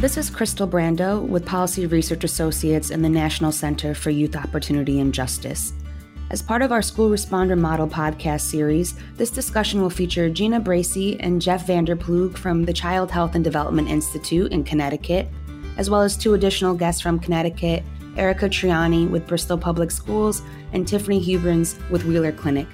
This is Crystal Brandow with Policy Research Associates in the National Center for Youth Opportunity and Justice. As part of our School Responder Model podcast series, this discussion will feature Jeana Bracey and Jeff Vanderploeg from the Child Health and Development Institute in Connecticut, as well as two additional guests from Connecticut, Erica Triani with Bristol Public Schools and Tiffany Huberns with Wheeler Clinic.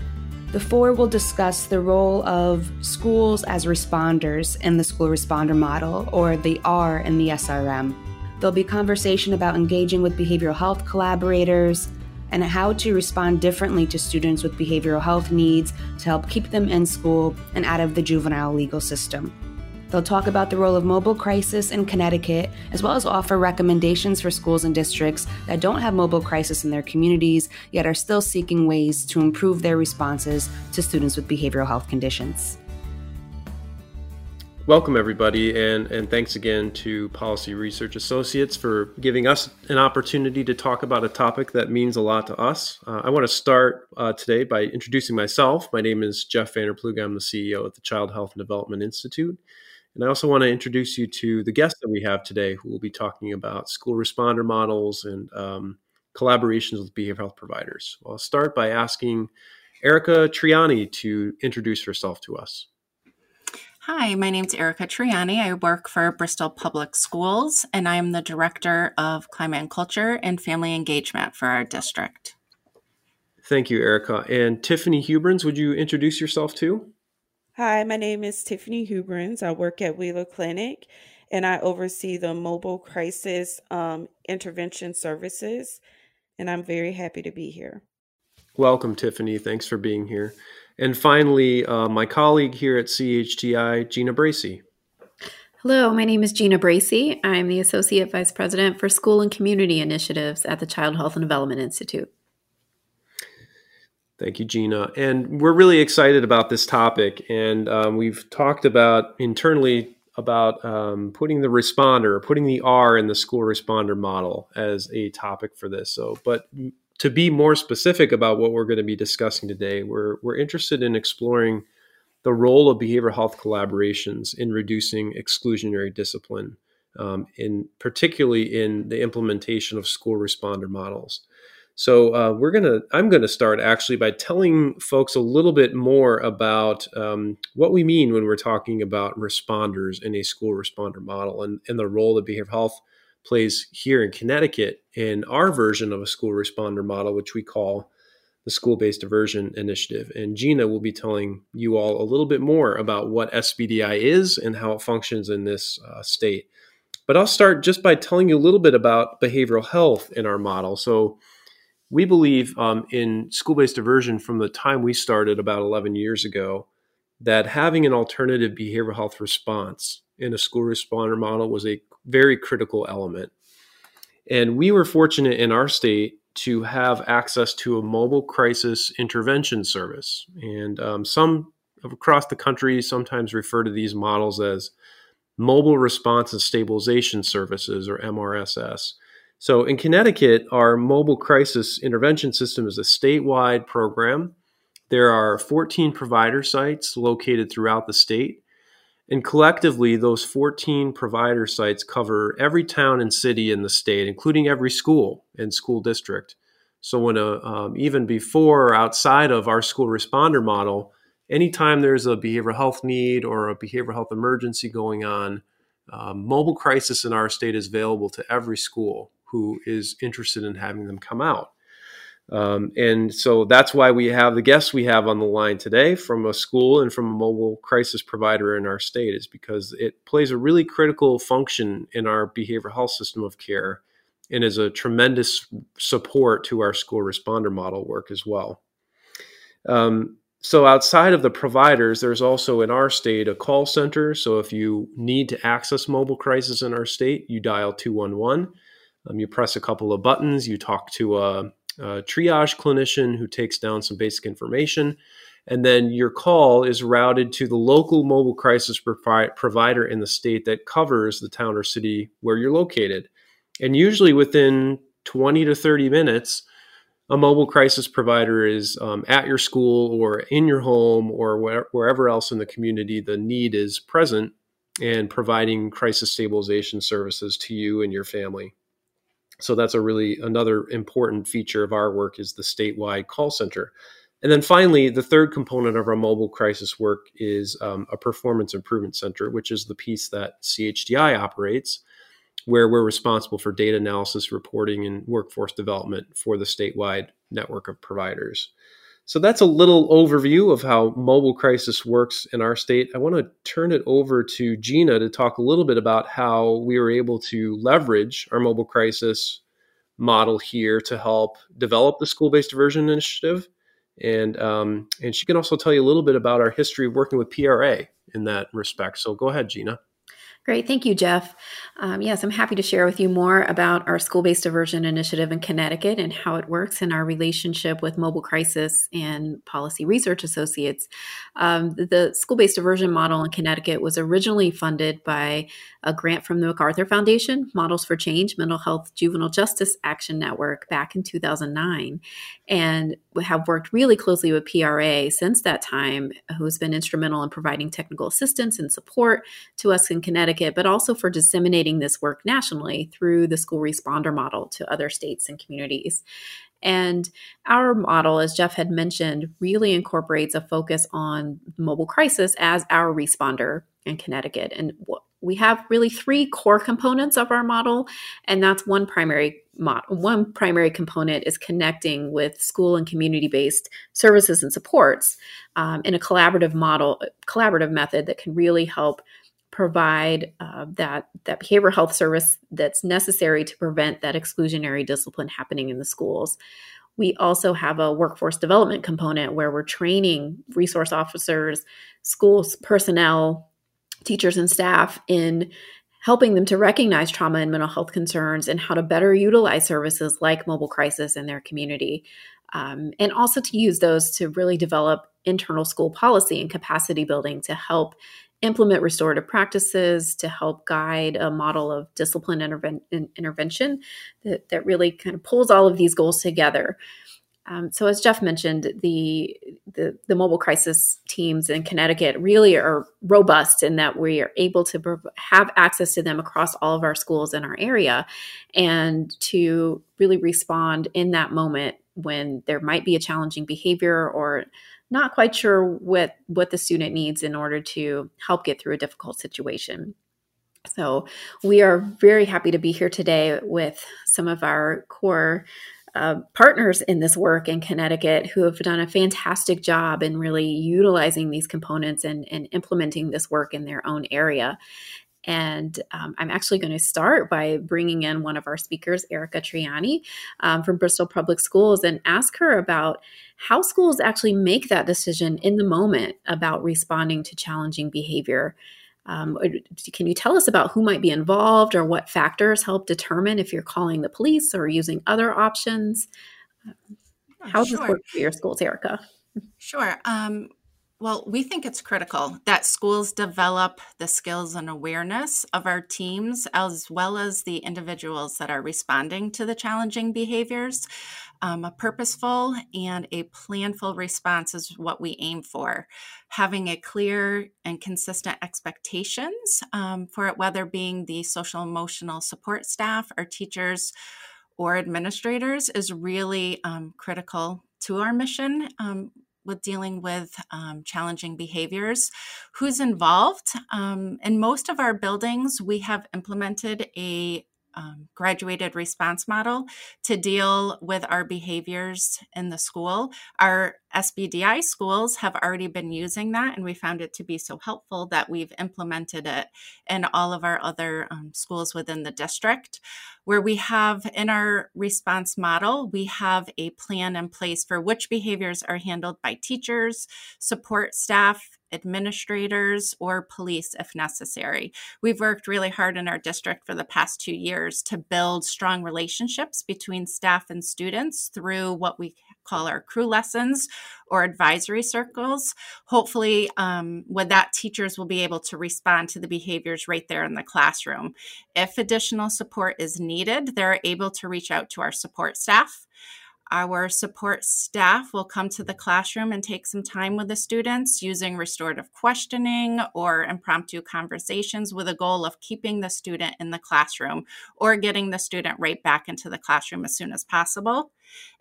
The four will discuss the role of schools as responders in the school responder model, or the R in the SRM. There'll be conversation about engaging with behavioral health collaborators, and how to respond differently to students with behavioral health needs to help keep them in school and out of the juvenile legal system. They'll talk about the role of mobile crisis in Connecticut, as well as offer recommendations for schools and districts that don't have mobile crisis in their communities, yet are still seeking ways to improve their responses to students with behavioral health conditions. Welcome, everybody, and, and thanks again to Policy Research Associates for giving us an opportunity to talk about a topic that means a lot to us. Uh, I want to start uh, today by introducing myself. My name is Jeff Vanderploeg. I'm the CEO at the Child Health and Development Institute. And I also want to introduce you to the guest that we have today, who will be talking about school responder models and um, collaborations with behavioral health providers. I'll start by asking Erica Triani to introduce herself to us. Hi, my name is Erica Triani. I work for Bristol Public Schools, and I'm the Director of Climate and Culture and Family Engagement for our district. Thank you, Erica. And Tiffany Huberns, would you introduce yourself too? Hi, my name is Tiffany Huberns. I work at Wheeler Clinic, and I oversee the mobile crisis um, intervention services, and I'm very happy to be here. Welcome, Tiffany. Thanks for being here. And finally, uh, my colleague here at CHDI, Jeana Bracey. Hello, my name is Jeana Bracey. I'm the Associate Vice President for School and Community Initiatives at the Child Health and Development Institute. Thank you, Jeana. And we're really excited about this topic. And um, we've talked about internally about um, putting the responder, putting the R in the school responder model as a topic for this. So, but to be more specific about what we're going to be discussing today, we're, we're interested in exploring the role of behavioral health collaborations in reducing exclusionary discipline, um, in particularly in the implementation of school responder models. So uh, we're gonna, I'm gonna start actually by telling folks a little bit more about um, what we mean when we're talking about responders in a school responder model and, and the role of behavioral health plays here in Connecticut in our version of a school responder model, which we call the School Based Diversion Initiative. And Jeana will be telling you all a little bit more about what SBDI is and how it functions in this uh, state. But I'll start just by telling you a little bit about behavioral health in our model. So, we believe um, in school based diversion from the time we started about 11 years ago that having an alternative behavioral health response in a school responder model was a very critical element. And we were fortunate in our state to have access to a mobile crisis intervention service. And um, some across the country sometimes refer to these models as mobile response and stabilization services or MRSS. So in Connecticut, our mobile crisis intervention system is a statewide program. There are 14 provider sites located throughout the state. And collectively, those 14 provider sites cover every town and city in the state, including every school and school district. So, when a, um, even before or outside of our school responder model, anytime there's a behavioral health need or a behavioral health emergency going on, um, mobile crisis in our state is available to every school who is interested in having them come out. Um, and so that's why we have the guests we have on the line today from a school and from a mobile crisis provider in our state, is because it plays a really critical function in our behavioral health system of care and is a tremendous support to our school responder model work as well. Um, so outside of the providers, there's also in our state a call center. So if you need to access mobile crisis in our state, you dial 211. Um, you press a couple of buttons, you talk to a a triage clinician who takes down some basic information. And then your call is routed to the local mobile crisis provi- provider in the state that covers the town or city where you're located. And usually within 20 to 30 minutes, a mobile crisis provider is um, at your school or in your home or where, wherever else in the community the need is present. and providing crisis stabilization services to you and your family. So that's a really another important feature of our work is the statewide call center. And then finally, the third component of our mobile crisis work is um, a performance improvement center, which is the piece that CHDI operates, where we're responsible for data analysis, reporting, and workforce development for the statewide network of providers. So that's a little overview of how mobile crisis works in our state. I want to turn it over to Jeana to talk a little bit about how we were able to leverage our mobile crisis model here to help develop the school based diversion initiative and um, and she can also tell you a little bit about our history of working with PRA in that respect. So go ahead, Jeana. Great. Thank you, Jeff. Um, yes, I'm happy to share with you more about our school based diversion initiative in Connecticut and how it works and our relationship with Mobile Crisis and Policy Research Associates. Um, the school based diversion model in Connecticut was originally funded by a grant from the MacArthur Foundation, Models for Change Mental Health Juvenile Justice Action Network, back in 2009. And we have worked really closely with PRA since that time, who's been instrumental in providing technical assistance and support to us in Connecticut, but also for disseminating this work nationally through the school responder model to other states and communities. And our model, as Jeff had mentioned, really incorporates a focus on mobile crisis as our responder in Connecticut. And we have really three core components of our model, and that's one primary one primary component is connecting with school and community-based services and supports um, in a collaborative model, collaborative method that can really help provide uh, that that behavioral health service that's necessary to prevent that exclusionary discipline happening in the schools. We also have a workforce development component where we're training resource officers, schools personnel, teachers and staff in helping them to recognize trauma and mental health concerns and how to better utilize services like mobile crisis in their community. Um, and also to use those to really develop internal school policy and capacity building to help implement restorative practices to help guide a model of discipline interven- intervention that, that really kind of pulls all of these goals together. Um, so, as Jeff mentioned, the, the, the mobile crisis teams in Connecticut really are robust in that we are able to have access to them across all of our schools in our area, and to really respond in that moment when there might be a challenging behavior or not quite sure what what the student needs in order to help get through a difficult situation. So, we are very happy to be here today with some of our core uh, partners in this work in Connecticut who have done a fantastic job in really utilizing these components and, and implementing this work in their own area. And um, I'm actually going to start by bringing in one of our speakers, Erica Triani um, from Bristol Public Schools, and ask her about how schools actually make that decision in the moment about responding to challenging behavior. Um, can you tell us about who might be involved or what factors help determine if you're calling the police or using other options? How does sure. this work for your schools, Erica? Sure. Um, well, we think it's critical that schools develop the skills and awareness of our teams as well as the individuals that are responding to the challenging behaviors. Um, a purposeful and a planful response is what we aim for. Having a clear and consistent expectations um, for it, whether being the social emotional support staff or teachers or administrators, is really um, critical to our mission. Um, with dealing with um, challenging behaviors. Who's involved? Um, in most of our buildings, we have implemented a um, graduated response model to deal with our behaviors in the school. Our SBDI schools have already been using that, and we found it to be so helpful that we've implemented it in all of our other um, schools within the district. Where we have in our response model, we have a plan in place for which behaviors are handled by teachers, support staff, administrators, or police if necessary. We've worked really hard in our district for the past two years to build strong relationships between staff and students through what we call our crew lessons or advisory circles. Hopefully, um, with that, teachers will be able to respond to the behaviors right there in the classroom. If additional support is needed, they're able to reach out to our support staff. Our support staff will come to the classroom and take some time with the students using restorative questioning or impromptu conversations with a goal of keeping the student in the classroom or getting the student right back into the classroom as soon as possible.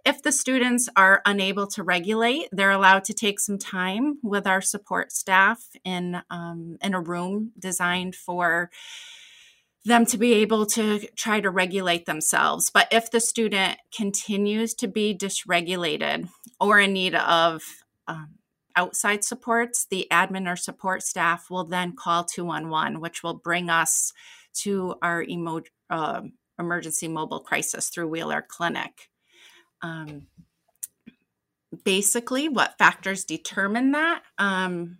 If the students are unable to regulate, they're allowed to take some time with our support staff in, um, in a room designed for them to be able to try to regulate themselves. But if the student continues to be dysregulated or in need of um, outside supports, the admin or support staff will then call 211, which will bring us to our emo- uh, emergency mobile crisis through Wheeler Clinic. Um, basically, what factors determine that? Um,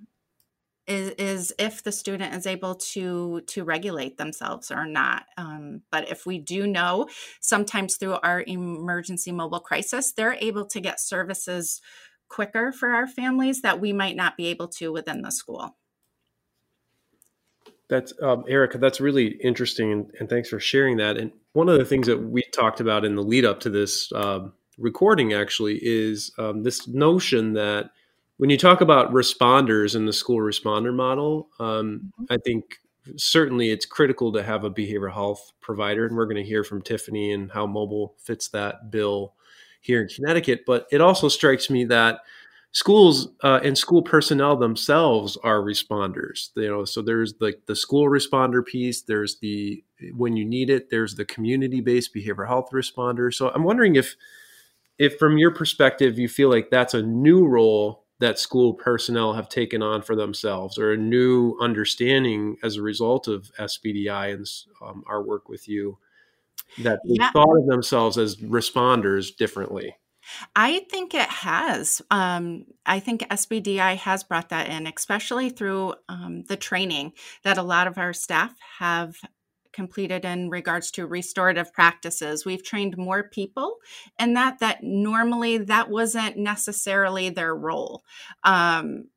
is, is if the student is able to to regulate themselves or not um, but if we do know sometimes through our emergency mobile crisis they're able to get services quicker for our families that we might not be able to within the school. That's um, erica that's really interesting and, and, thanks for sharing that and one of the things that we talked about in the lead up to this um, recording actually is um, this notion that when you talk about responders in the school responder model, um, mm-hmm. I think certainly it's critical to have a behavioral health provider, and we're going to hear from Tiffany and how mobile fits that bill here in Connecticut. But it also strikes me that schools uh, and school personnel themselves are responders. You know, so there's the the school responder piece. There's the when you need it. There's the community based behavioral health responder. So I'm wondering if if from your perspective you feel like that's a new role that school personnel have taken on for themselves or a new understanding as a result of SBDI and um, our work with you that they yeah. thought of themselves as responders differently? I think it has. Um, I think SBDI has brought that in, especially through um, the training that a lot of our staff have completed in regards to restorative practices. We've trained more people and that that normally that wasn't necessarily their role. Um,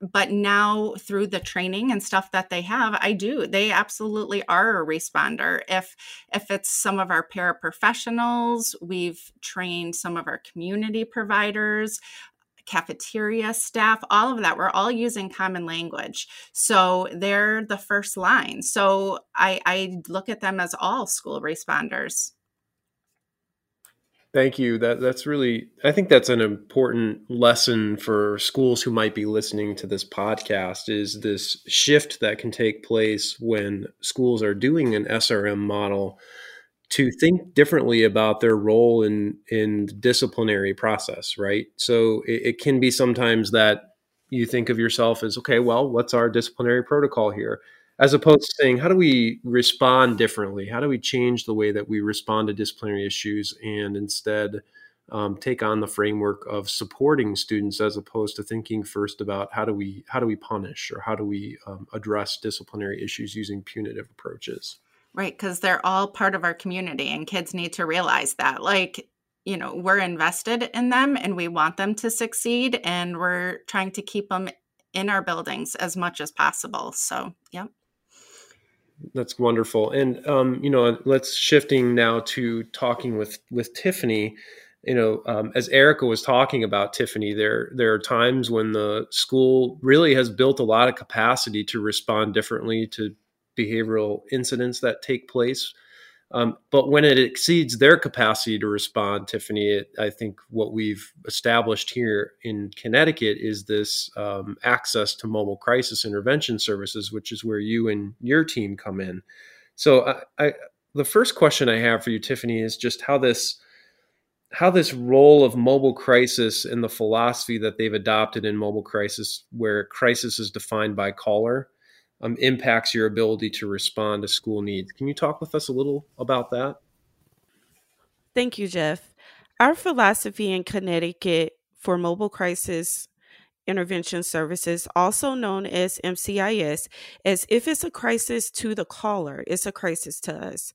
but now through the training and stuff that they have i do they absolutely are a responder if if it's some of our paraprofessionals we've trained some of our community providers cafeteria staff, all of that. We're all using common language. So they're the first line. So I, I look at them as all school responders. Thank you. That that's really I think that's an important lesson for schools who might be listening to this podcast is this shift that can take place when schools are doing an SRM model to think differently about their role in in disciplinary process right? So it, it, can be sometimes that you think of yourself as okay well what's our disciplinary protocol here? As opposed to saying how do we respond differently? How do we change the way that we respond to disciplinary issues and instead um, take on the framework of supporting students as opposed to thinking first about how do we how do we punish or how do we um, address disciplinary issues using punitive approaches Right, because they're all part of our community, and kids need to realize that. Like, you know, we're invested in them and we want them to succeed, and we're trying to keep them in our buildings as much as possible. So, yep. That's wonderful. And um, you know, let's shifting now to talking with with Tiffany. You know, um, as Erica was talking about Tiffany, there there are times when the school really has built a lot of capacity to respond differently to behavioral incidents that take place. Um, but when it exceeds their capacity to respond, Tiffany, it, I think what we've established here in Connecticut is this um, access to mobile crisis intervention services, which is where you and your team come in. So, I, I, the first question I have for you, Tiffany, is just how this how this role of mobile crisis and the philosophy that they've adopted in mobile crisis, where crisis is defined by caller, um, impacts your ability to respond to school needs. Can you talk with us a little about that? Thank you, Jeff. Our philosophy in Connecticut for mobile crisis intervention services, also known as MCIS, as if it's a crisis to the caller, it's a crisis to us.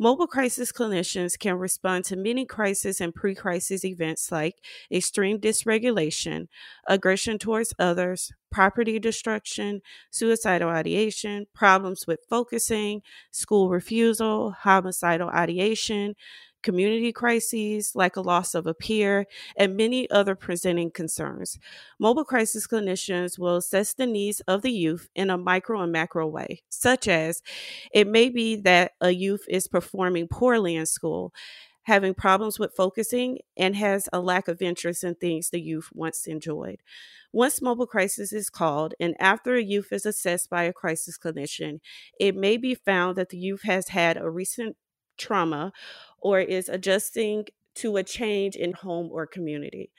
Mobile crisis clinicians can respond to many crisis and pre crisis events like extreme dysregulation, aggression towards others, property destruction, suicidal ideation, problems with focusing, school refusal, homicidal ideation, community crises like a loss of a peer, and many other presenting concerns. Mobile crisis clinicians will assess the needs of the youth in a micro and macro way, such as it may be that a youth is performing poorly in school having problems with focusing, and has a lack of interest in things the youth once enjoyed. Once mobile crisis is called, and after a youth is assessed by a crisis clinician, it may be found that the youth has had a recent trauma or is adjusting to a change in home or community.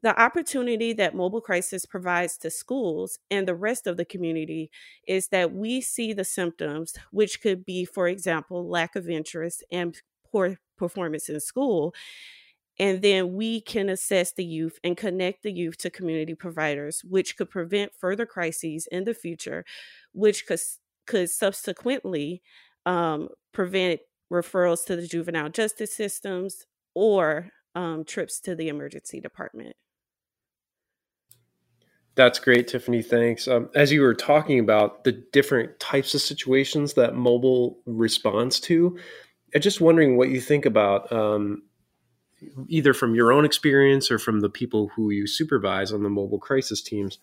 The opportunity that mobile crisis provides to schools and the rest of the community is that we see the symptoms, which could be, for example, lack of interest and poor performance in school. And then we can assess the youth and connect the youth to community providers, which could prevent further crises in the future, which could, could subsequently um, prevent referrals to the juvenile justice systems or um, trips to the emergency department. That's great, Tiffany. Thanks. Um, as you were talking about the different types of situations that mobile responds to, I'm just wondering what you think about um, either from your own experience or from the people who you supervise on the mobile crisis teams.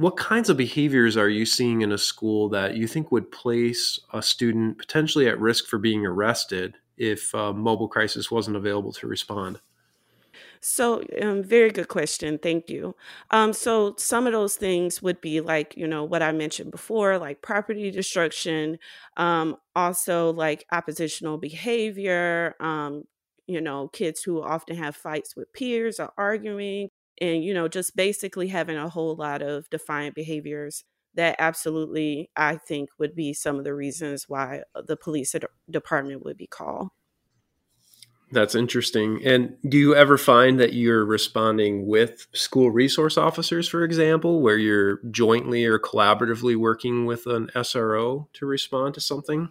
What kinds of behaviors are you seeing in a school that you think would place a student potentially at risk for being arrested if mobile crisis wasn't available to respond? So, um, very good question. Thank you. Um, so, some of those things would be like, you know, what I mentioned before, like property destruction, um, also like oppositional behavior, um, you know, kids who often have fights with peers or arguing, and, you know, just basically having a whole lot of defiant behaviors that absolutely, I think, would be some of the reasons why uh, the police department would be called. That's interesting. And do you ever find that you're responding with school resource officers, for example, where you're jointly or collaboratively working with an SRO to respond to something?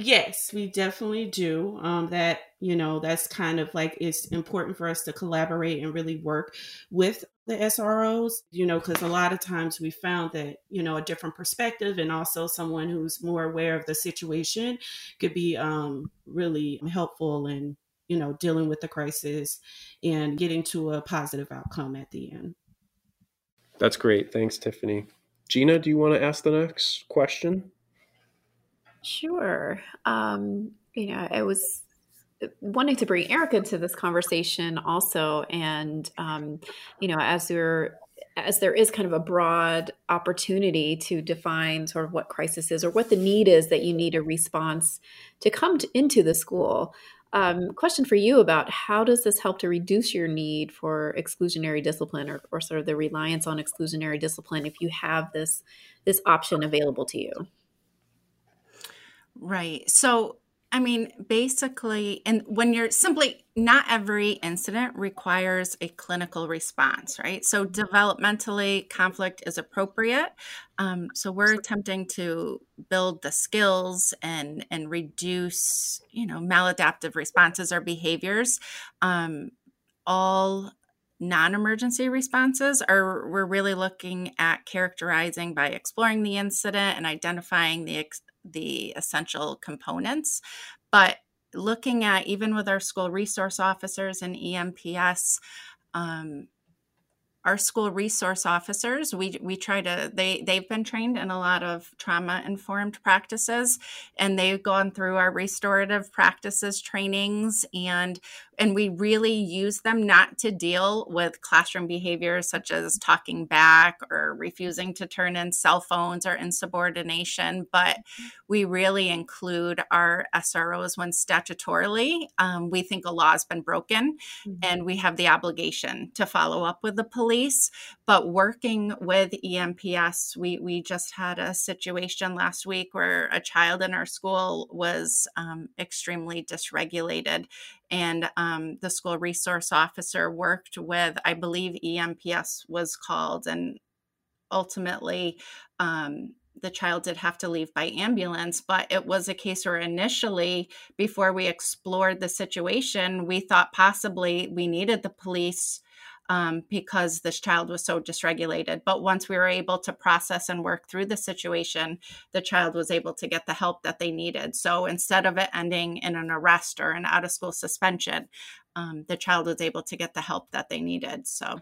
Yes, we definitely do. Um, that you know, that's kind of like it's important for us to collaborate and really work with the SROs. You know, because a lot of times we found that you know a different perspective and also someone who's more aware of the situation could be um, really helpful in you know dealing with the crisis and getting to a positive outcome at the end. That's great. Thanks, Tiffany. Jeana, do you want to ask the next question? Sure. Um, you know, I was wanting to bring Erica to this conversation also, and um, you know, as there as there is kind of a broad opportunity to define sort of what crisis is or what the need is that you need a response to come to, into the school. Um, question for you about how does this help to reduce your need for exclusionary discipline or, or sort of the reliance on exclusionary discipline if you have this this option available to you? Right. So, I mean, basically, and when you're simply not every incident requires a clinical response, right? So, developmentally, conflict is appropriate. Um, so, we're attempting to build the skills and and reduce, you know, maladaptive responses or behaviors. Um, all non-emergency responses are we're really looking at characterizing by exploring the incident and identifying the ex- the essential components. But looking at even with our school resource officers and EMPS, um, our school resource officers we we try to they they've been trained in a lot of trauma informed practices and they've gone through our restorative practices trainings and and we really use them not to deal with classroom behaviors such as talking back or refusing to turn in cell phones or insubordination but we really include our sros when statutorily um, we think a law has been broken mm-hmm. and we have the obligation to follow up with the police but working with emps we we just had a situation last week where a child in our school was um, extremely dysregulated and um, the school resource officer worked with i believe emps was called and ultimately um, the child did have to leave by ambulance but it was a case where initially before we explored the situation we thought possibly we needed the police um, because this child was so dysregulated. But once we were able to process and work through the situation, the child was able to get the help that they needed. So instead of it ending in an arrest or an out of school suspension, um, the child was able to get the help that they needed. So.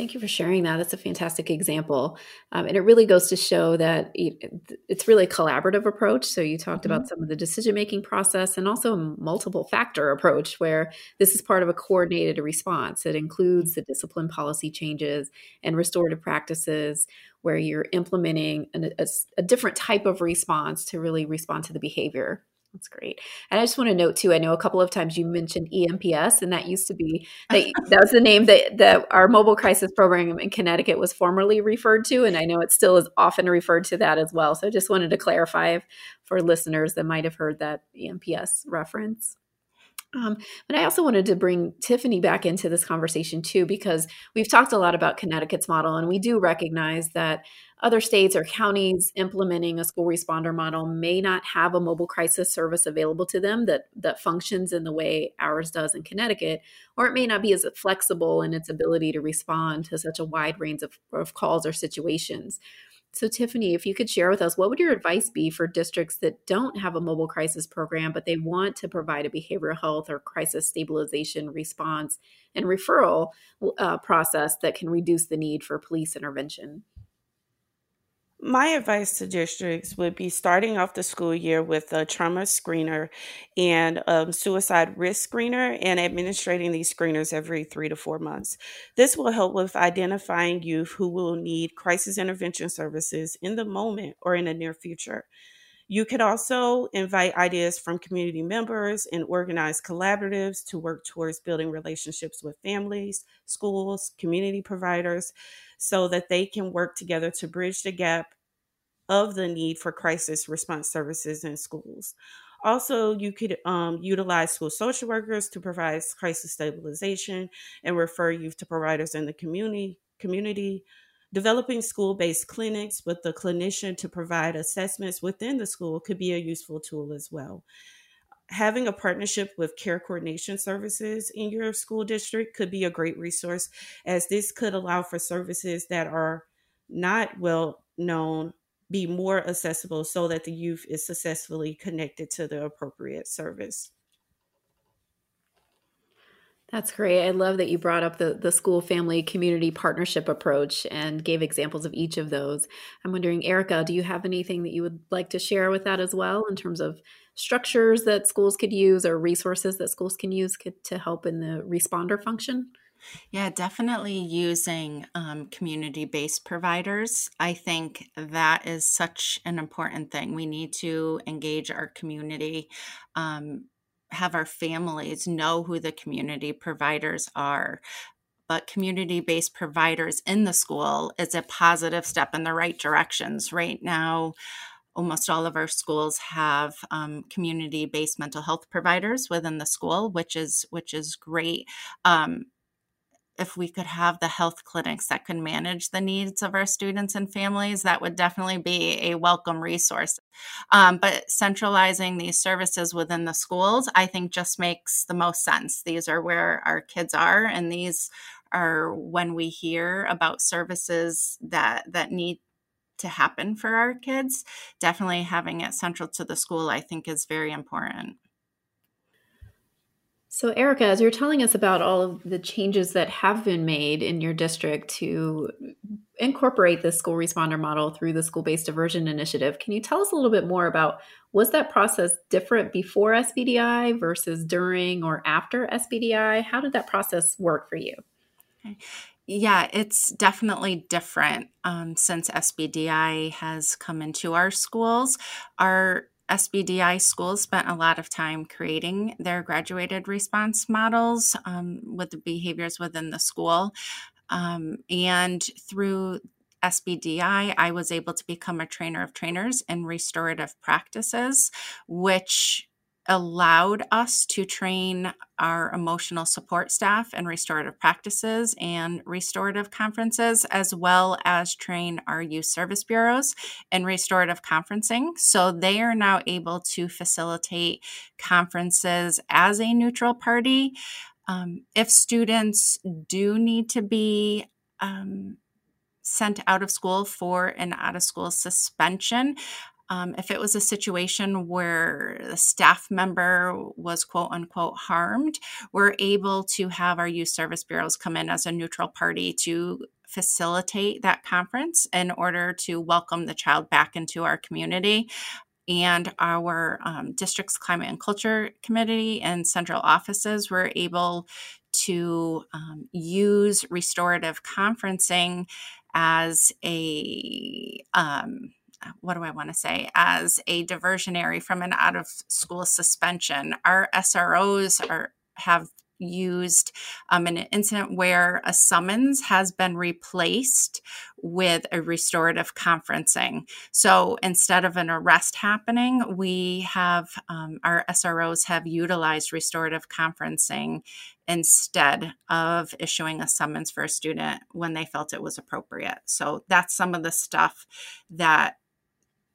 Thank you for sharing that. That's a fantastic example. Um, and it really goes to show that it's really a collaborative approach. So, you talked mm-hmm. about some of the decision making process and also a multiple factor approach where this is part of a coordinated response. It includes the discipline policy changes and restorative practices where you're implementing an, a, a different type of response to really respond to the behavior that's great. And I just want to note too, I know a couple of times you mentioned EMPS, and that used to be that, that was the name that, that our mobile crisis program in Connecticut was formerly referred to. And I know it still is often referred to that as well. So I just wanted to clarify for listeners that might have heard that EMPS reference. Um, but I also wanted to bring Tiffany back into this conversation too, because we've talked a lot about Connecticut's model, and we do recognize that other states or counties implementing a school responder model may not have a mobile crisis service available to them that that functions in the way ours does in Connecticut, or it may not be as flexible in its ability to respond to such a wide range of, of calls or situations. So, Tiffany, if you could share with us, what would your advice be for districts that don't have a mobile crisis program, but they want to provide a behavioral health or crisis stabilization response and referral uh, process that can reduce the need for police intervention? My advice to districts would be starting off the school year with a trauma screener and suicide risk screener and administrating these screeners every three to four months. This will help with identifying youth who will need crisis intervention services in the moment or in the near future. You could also invite ideas from community members and organize collaboratives to work towards building relationships with families, schools, community providers so that they can work together to bridge the gap of the need for crisis response services in schools. Also, you could um, utilize school social workers to provide crisis stabilization and refer youth to providers in the community. Community developing school-based clinics with the clinician to provide assessments within the school could be a useful tool as well. Having a partnership with care coordination services in your school district could be a great resource, as this could allow for services that are not well known be more accessible so that the youth is successfully connected to the appropriate service. That's great. I love that you brought up the, the school family community partnership approach and gave examples of each of those. I'm wondering, Erica, do you have anything that you would like to share with that as well in terms of structures that schools could use or resources that schools can use to help in the responder function? Yeah, definitely using um, community based providers. I think that is such an important thing. We need to engage our community, um, have our families know who the community providers are. But community based providers in the school is a positive step in the right directions. Right now, almost all of our schools have um, community-based mental health providers within the school, which is which is great. Um, if we could have the health clinics that could manage the needs of our students and families, that would definitely be a welcome resource. Um, but centralizing these services within the schools, I think, just makes the most sense. These are where our kids are, and these are when we hear about services that that need to happen for our kids. Definitely having it central to the school, I think, is very important. So, Erica, as you're telling us about all of the changes that have been made in your district to incorporate the school responder model through the school based diversion initiative, can you tell us a little bit more about was that process different before SBDI versus during or after SBDI? How did that process work for you? Yeah, it's definitely different um, since SBDI has come into our schools. Our SBDI schools spent a lot of time creating their graduated response models um, with the behaviors within the school. Um, and through SBDI, I was able to become a trainer of trainers in restorative practices, which allowed us to train our emotional support staff in restorative practices and restorative conferences, as well as train our youth service bureaus in restorative conferencing. So they are now able to facilitate conferences as a neutral party Um, if students do need to be um, sent out of school for an out of school suspension, um, if it was a situation where the staff member was quote unquote harmed, we're able to have our youth service bureaus come in as a neutral party to facilitate that conference in order to welcome the child back into our community and our um, district's climate and culture committee and central offices. Were able to um, use restorative conferencing as a um, what do I want to say as a diversionary from an out of school suspension. Our SROs are have used um, an incident where a summons has been replaced with a restorative conferencing. So instead of an arrest happening, we have um, our SROs have utilized restorative conferencing instead of issuing a summons for a student when they felt it was appropriate. So that's some of the stuff that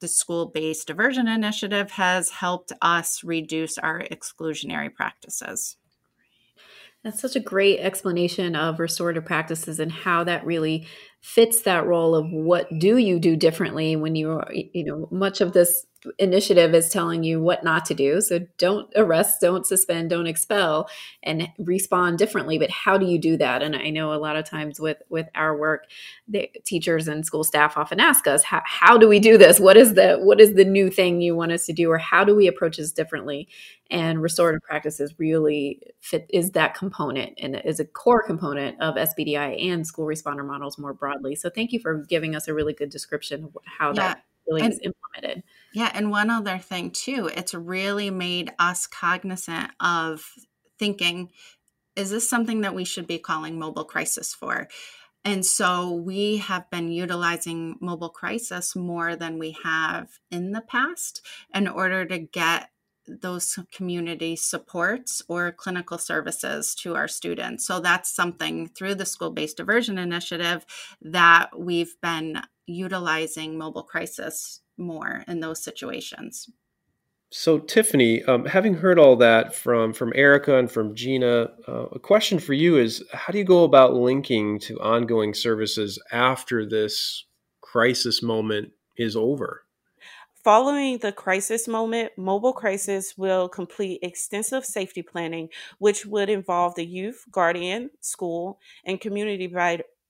the school based diversion initiative has helped us reduce our exclusionary practices. That's such a great explanation of restorative practices and how that really fits that role of what do you do differently when you are, you know, much of this initiative is telling you what not to do. So don't arrest, don't suspend, don't expel, and respond differently. But how do you do that? And I know a lot of times with with our work, the teachers and school staff often ask us, how, how do we do this? What is the what is the new thing you want us to do, or how do we approach this differently? And restorative practices really fit is that component and is a core component of SBDI and school responder models more broadly. So thank you for giving us a really good description of how yeah. that really and, is implemented. Yeah, and one other thing too, it's really made us cognizant of thinking, is this something that we should be calling mobile crisis for? And so we have been utilizing mobile crisis more than we have in the past in order to get those community supports or clinical services to our students. So that's something through the school based diversion initiative that we've been utilizing mobile crisis more in those situations. So, Tiffany, um, having heard all that from from Erica and from Jeana, uh, a question for you is: How do you go about linking to ongoing services after this crisis moment is over? Following the crisis moment, Mobile Crisis will complete extensive safety planning, which would involve the youth, guardian, school, and community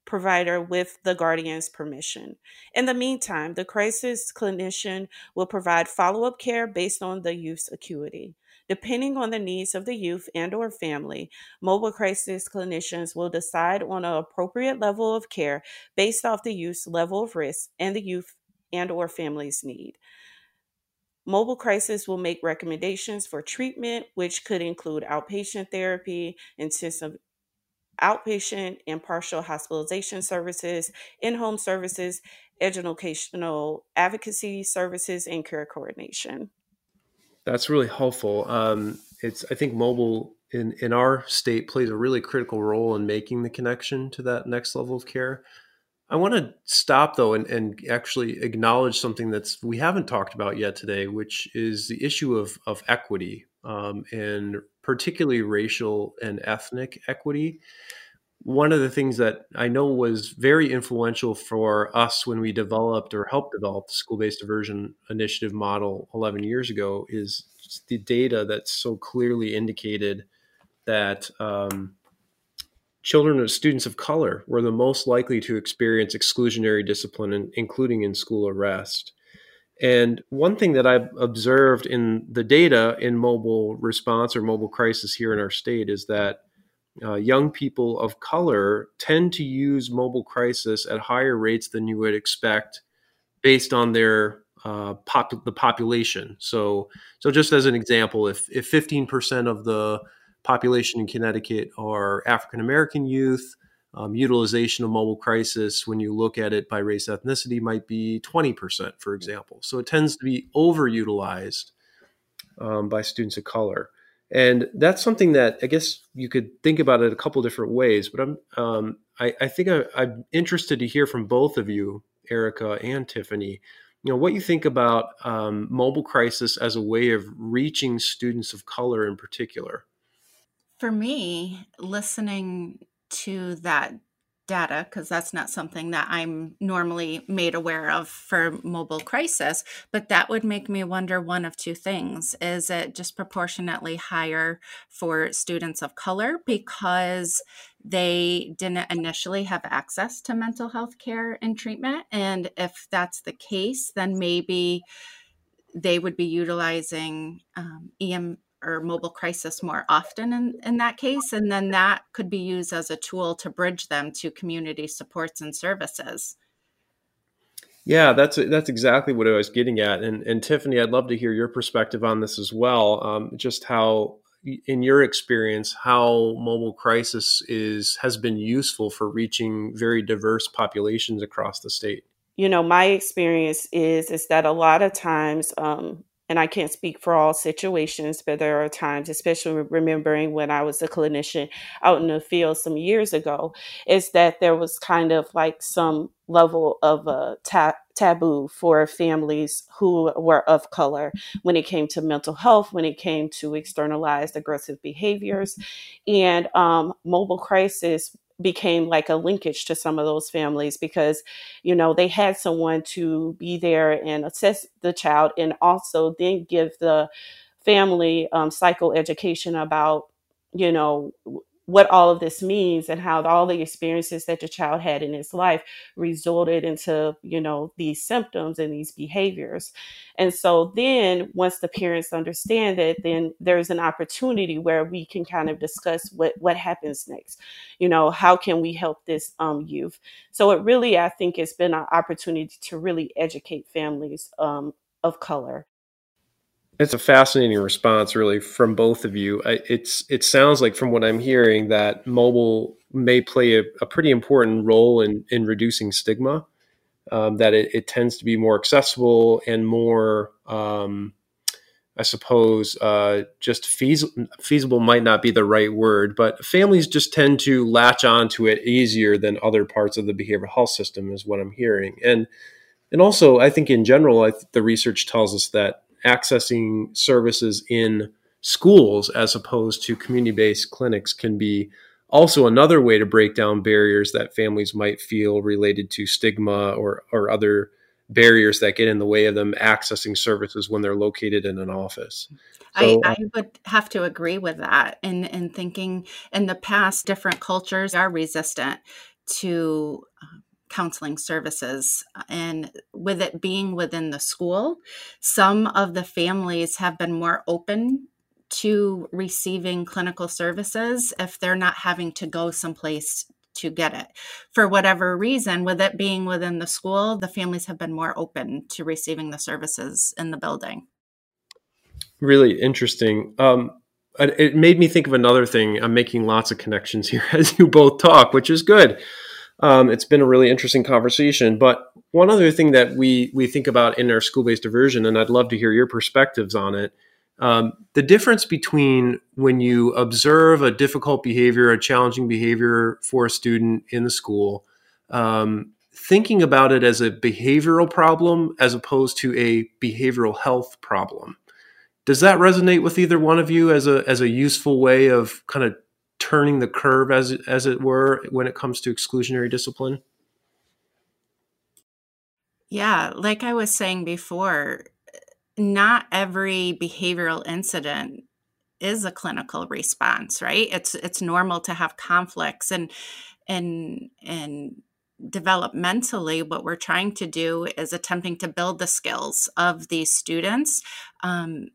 provider with the guardian's permission. In the meantime, the crisis clinician will provide follow-up care based on the youth's acuity. Depending on the needs of the youth and or family, mobile crisis clinicians will decide on an appropriate level of care based off the youth's level of risk and the youth and or family's need. Mobile Crisis will make recommendations for treatment, which could include outpatient therapy, intensive outpatient and partial hospitalization services, in home services, educational advocacy services, and care coordination. That's really helpful. Um, it's I think mobile in in our state plays a really critical role in making the connection to that next level of care. I want to stop though and, and actually acknowledge something that's we haven't talked about yet today, which is the issue of of equity um, and particularly racial and ethnic equity. One of the things that I know was very influential for us when we developed or helped develop the school based diversion initiative model 11 years ago is the data that so clearly indicated that um, children of students of color were the most likely to experience exclusionary discipline, including in school arrest. And one thing that I've observed in the data in mobile response or mobile crisis here in our state is that uh, young people of color tend to use mobile crisis at higher rates than you would expect based on their uh, pop- the population. So, so just as an example, if if 15% of the population in Connecticut are African American youth, um, utilization of mobile crisis, when you look at it by race ethnicity, might be 20%, for example. So it tends to be overutilized um, by students of color. And that's something that I guess you could think about it a couple different ways. But I'm, um, I, I, think I, I'm interested to hear from both of you, Erica and Tiffany, you know, what you think about um, mobile crisis as a way of reaching students of color in particular. for me, listening to that data because that's not something that I'm normally made aware of for mobile crisis. But that would make me wonder one of two things. Is it disproportionately higher for students of color because they didn't initially have access to mental health care and treatment? And if that's the case, then maybe they would be utilizing um, EM or mobile crisis more often in, in that case. And then that could be used as a tool to bridge them to community supports and services. Yeah, that's that's exactly what I was getting at, and and Tiffany, I'd love to hear your perspective on this as well. Um, just how, in your experience, how mobile crisis is has been useful for reaching very diverse populations across the state. You know, my experience is is that a lot of times um, and I can't speak for all situations, but there are times, especially remembering when I was a clinician out in the field some years ago, is that there was kind of like some level of a ta- taboo for families who were of color when it came to mental health, when it came to externalized aggressive behaviors. And um, mobile crisis became like a linkage to some of those families because you know they had someone to be there and assess the child and also then give the family um, psychoeducation about you know what all of this means and how all the experiences that the child had in his life resulted into you know these symptoms and these behaviors. And so then once the parents understand it then there's an opportunity where we can kind of discuss what what happens next. You know how can we help this um, youth? So it really i think it's been an opportunity to really educate families um, of color it's a fascinating response, really, from both of you. It's it sounds like, from what I'm hearing, that mobile may play a, a pretty important role in in reducing stigma. Um, that it, it, tends to be more accessible and more, um, I suppose, uh, just feasible. Might not be the right word, but families just tend to latch onto it easier than other parts of the behavioral health system, is what I'm hearing. And and also, I think in general, I th- the research tells us that accessing services in schools as opposed to community based clinics can be also another way to break down barriers that families might feel related to stigma or, or other barriers that get in the way of them accessing services when they're located in an office. So, I, I, would have to agree with that. And in, in thinking in the past, different cultures are resistant to um, counseling services. And with it being within the school, some of the families have been more open to receiving clinical services if they're not having to go someplace to get it. For whatever reason, with it being within the school, the families have been more open to receiving the services in the building. Really interesting. Um, it made me think of another thing. I'm making lots of connections here as you both talk, which is good. Um, it's been a really interesting conversation. But one other thing that we we think about in our school based diversion, and I'd love to hear your perspectives on it. Um, the difference between when you observe a difficult behavior, a challenging behavior for a student in the school, um, thinking about it as a behavioral problem as opposed to a behavioral health problem. Does that resonate with either one of you as a as a useful way of kind of turning the curve as as it were when it comes to exclusionary discipline? Yeah, like I was saying before, not every behavioral incident is a clinical response, right? It's it's normal to have conflicts and and and developmentally what we're trying to do is attempting to build the skills of these students um,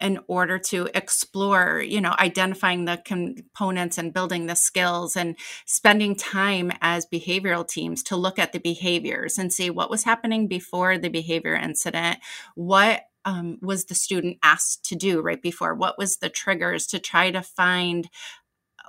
in order to explore, you know, identifying the components and building the skills and spending time as behavioral teams to look at the behaviors and see what was happening before the behavior incident, what um, was the student asked to do right before? What was the triggers to try to find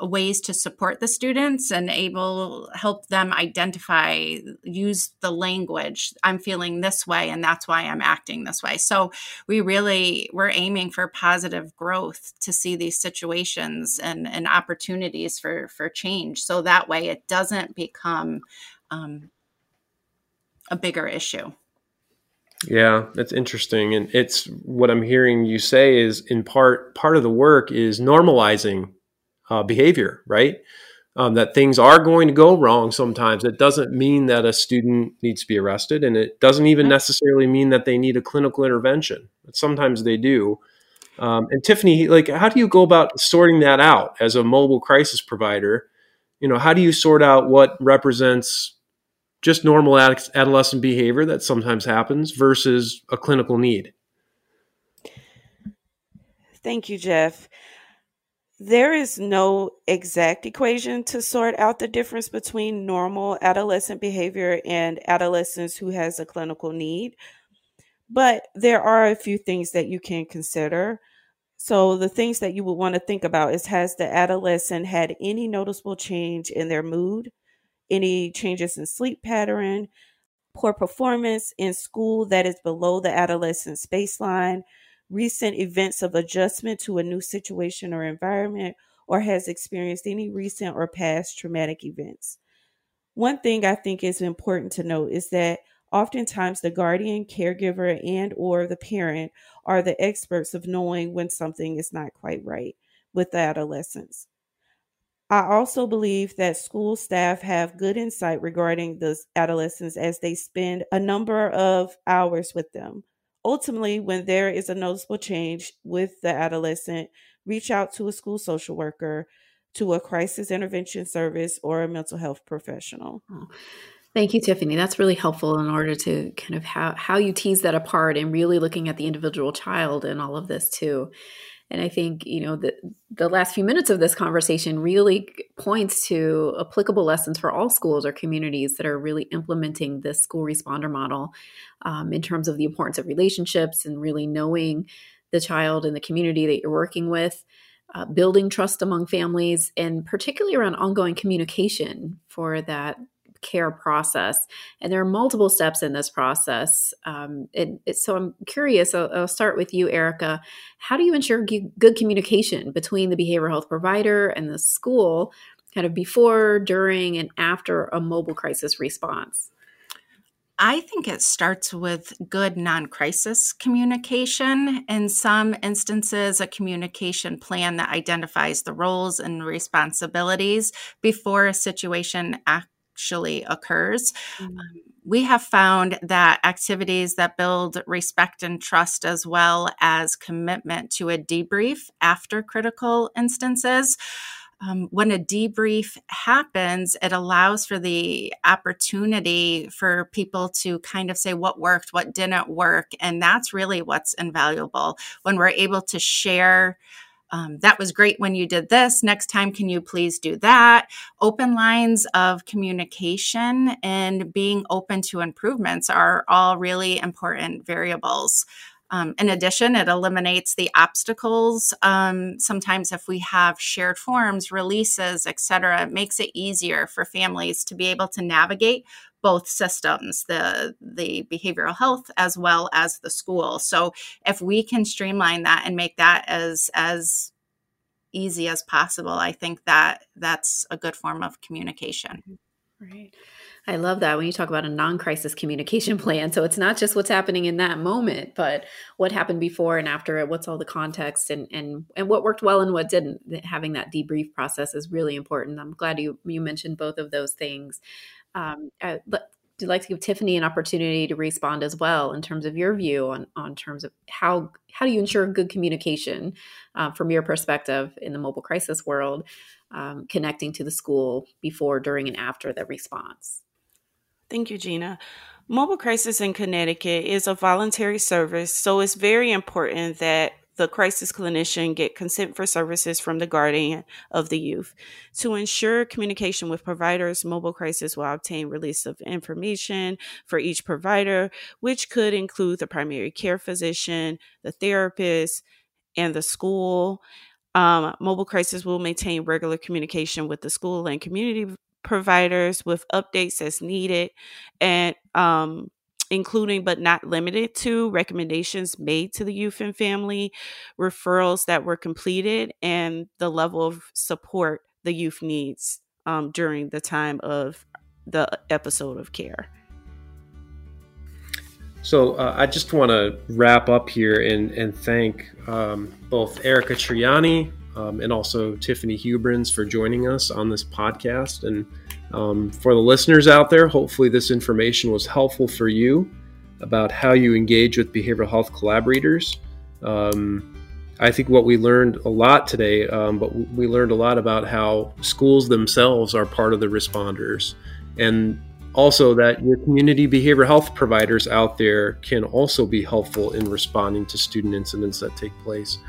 ways to support the students and able help them identify use the language i'm feeling this way and that's why i'm acting this way. So we really we're aiming for positive growth to see these situations and, and opportunities for for change. So that way it doesn't become um, a bigger issue. Yeah, that's interesting. And it's what I'm hearing you say is in part part of the work is normalizing uh, behavior, right? Um, that things are going to go wrong sometimes. It doesn't mean that a student needs to be arrested, and it doesn't even necessarily mean that they need a clinical intervention. But sometimes they do. Um, and Tiffany, like, how do you go about sorting that out as a mobile crisis provider? You know, how do you sort out what represents just normal adolescent behavior that sometimes happens versus a clinical need? Thank you, Jeff. There is no exact equation to sort out the difference between normal adolescent behavior and adolescents who has a clinical need. But there are a few things that you can consider. So the things that you would want to think about is has the adolescent had any noticeable change in their mood, any changes in sleep pattern, poor performance in school that is below the adolescent's baseline, recent events of adjustment to a new situation or environment, or has experienced any recent or past traumatic events. One thing I think is important to note is that Oftentimes the guardian, caregiver, and or the parent are the experts of knowing when something is not quite right with the adolescents. I also believe that school staff have good insight regarding the adolescents as they spend a number of hours with them. Ultimately, when there is a noticeable change with the adolescent, reach out to a school social worker, to a crisis intervention service, or a mental health professional. Oh. Thank you, Tiffany. That's really helpful in order to kind of how, how you tease that apart and really looking at the individual child and all of this too. And I think, you know, the, the last few minutes of this conversation really points to applicable lessons for all schools or communities that are really implementing this school responder model um, in terms of the importance of relationships and really knowing the child and the community that you're working with. Uh, building trust among families and particularly around ongoing communication for that care process. And there are multiple steps in this process. Um, it, it, so I'm curious, I'll, I'll, start with you, Erica. How do you ensure g- good communication between the behavioral health provider and the school, kind of before, during, and after a mobile crisis response? I think it starts with good non crisis communication. In some instances, a communication plan that identifies the roles and responsibilities before a situation actually occurs. Mm-hmm. Um, we have found that activities that build respect and trust, as well as commitment to a debrief after critical instances. Um, when a debrief happens, it allows for the opportunity for people to kind of say what worked, what didn't work. And that's really what's invaluable when we're able to share um, that was great when you did this. Next time, can you please do that? Open lines of communication and being open to improvements are all really important variables. Um, in addition, it eliminates the obstacles. Um, sometimes, if we have shared forms, releases, etc., it makes it easier for families to be able to navigate both systems the the behavioral health as well as the school so if we can streamline that and make that as as easy as possible i think that that's a good form of communication right I love that when you talk about a non crisis communication plan. So it's not just what's happening in that moment, but what happened before and after it, what's all the context and, and, and what worked well and what didn't. Having that debrief process is really important. I'm glad you, you mentioned both of those things. Um, I, would like to give Tiffany an opportunity to respond as well in terms of your view on, on terms of how how do you ensure good communication uh, from your perspective in the mobile crisis world, um, connecting to the school before, during, and after the response. Thank you, Jeana. Mobile Crisis in Connecticut is a voluntary service, so it's very important that the crisis clinician get consent for services from the guardian of the youth. To ensure communication with providers, Mobile Crisis will obtain release of information for each provider, which could include the primary care physician, the therapist, and the school. Um, Mobile Crisis will maintain regular communication with the school and community providers with updates as needed and um, including but not limited to recommendations made to the youth and family, referrals that were completed, and the level of support the youth needs um, during the time of the episode of care. So uh, I just want to wrap up here and, and thank um, both Erica Triani um, and also Tiffany Hubrins for joining us on this podcast. And um, for the listeners out there, hopefully this information was helpful for you about how you engage with behavioral health collaborators. Um, I think what we learned a lot today, um, but we learned a lot about how schools themselves are part of the responders. And also that your community behavioral health providers out there can also be helpful in responding to student incidents that take place.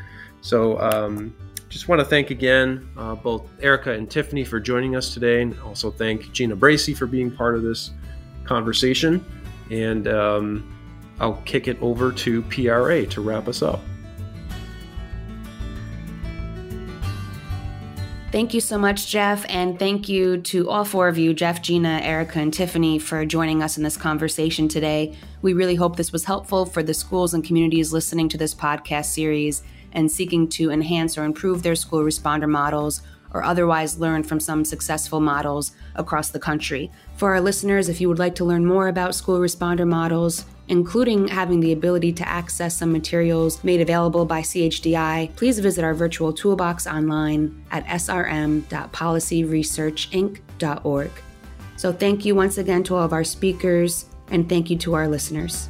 So, um, just want to thank again uh, both Erica and Tiffany for joining us today, and also thank Jeana Bracey for being part of this conversation. And um, I'll kick it over to PRA to wrap us up. Thank you so much, Jeff. And thank you to all four of you, Jeff, Jeana, Erica, and Tiffany, for joining us in this conversation today. We really hope this was helpful for the schools and communities listening to this podcast series and seeking to enhance or improve their school responder models or otherwise learn from some successful models across the country. For our listeners, if you would like to learn more about school responder models, including having the ability to access some materials made available by CHDI, please visit our virtual toolbox online at srm.policyresearchinc.org. So, thank you once again to all of our speakers, and thank you to our listeners.